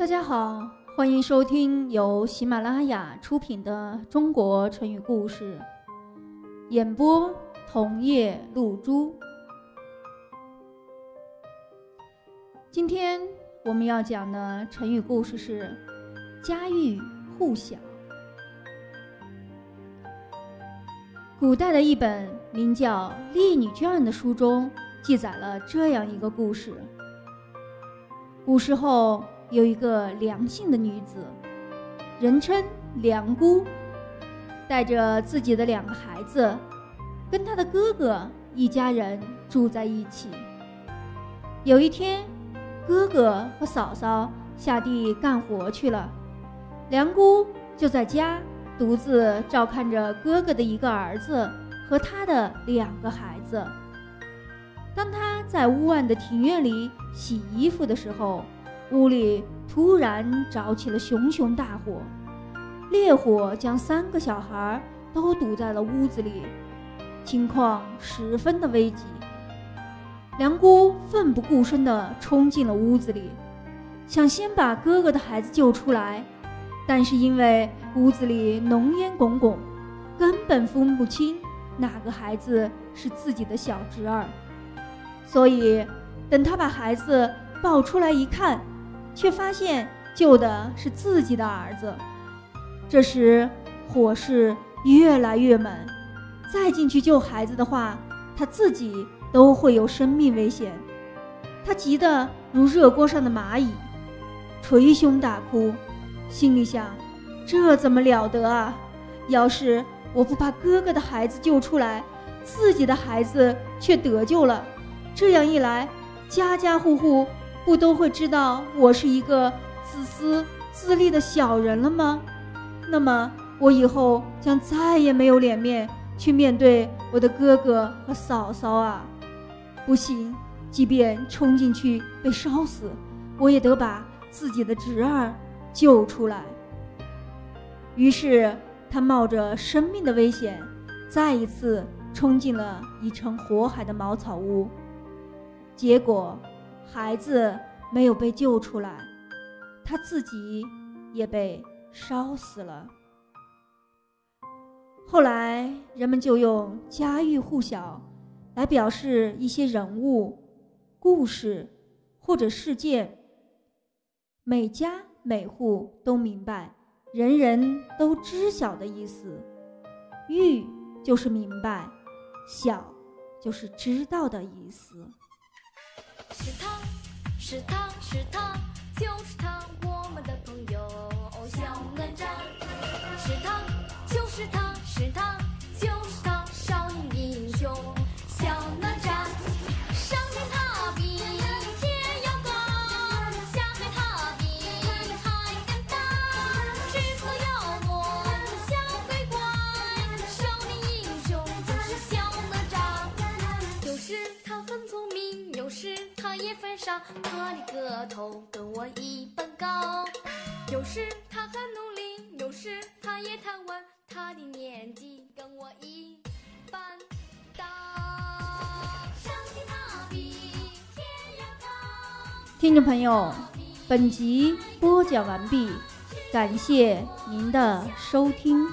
大家好，欢迎收听由喜马拉雅出品的《中国成语故事》，演播桐叶露珠。今天我们要讲的成语故事是“家喻户晓”。古代的一本名叫《丽女传》的书中记载了这样一个故事：古时候有一个梁姓的女子，人称梁姑，带着自己的两个孩子，跟她的哥哥一家人住在一起。有一天，哥哥和嫂嫂下地干活去了，梁姑就在家。独自照看着哥哥的一个儿子和他的两个孩子。当他在屋外的庭院里洗衣服的时候，屋里突然着起了熊熊大火，烈火将三个小孩都堵在了屋子里，情况十分的危急。梁姑奋不顾身地冲进了屋子里，想先把哥哥的孩子救出来。但是因为屋子里浓烟滚滚，根本分不清哪个孩子是自己的小侄儿，所以等他把孩子抱出来一看，却发现救的是自己的儿子。这时火势越来越猛，再进去救孩子的话，他自己都会有生命危险。他急得如热锅上的蚂蚁，捶胸大哭。心里想，这怎么了得啊！要是我不把哥哥的孩子救出来，自己的孩子却得救了，这样一来，家家户户不都会知道我是一个自私自利的小人了吗？那么我以后将再也没有脸面去面对我的哥哥和嫂嫂啊！不行，即便冲进去被烧死，我也得把自己的侄儿。救出来。于是他冒着生命的危险，再一次冲进了已成火海的茅草屋。结果，孩子没有被救出来，他自己也被烧死了。后来，人们就用“家喻户晓”来表示一些人物、故事或者事件。每家。每户都明白，人人都知晓的意思。玉就是明白，晓就是知道的意思。是他，是他，就是他，我们的朋友小哪吒。是他，就是他，分上他的个头跟我一般高，有时他很努力，有时他也贪玩。他的年纪跟我一般大。相信他比天要高听众朋友，本集播讲完毕，感谢您的收听。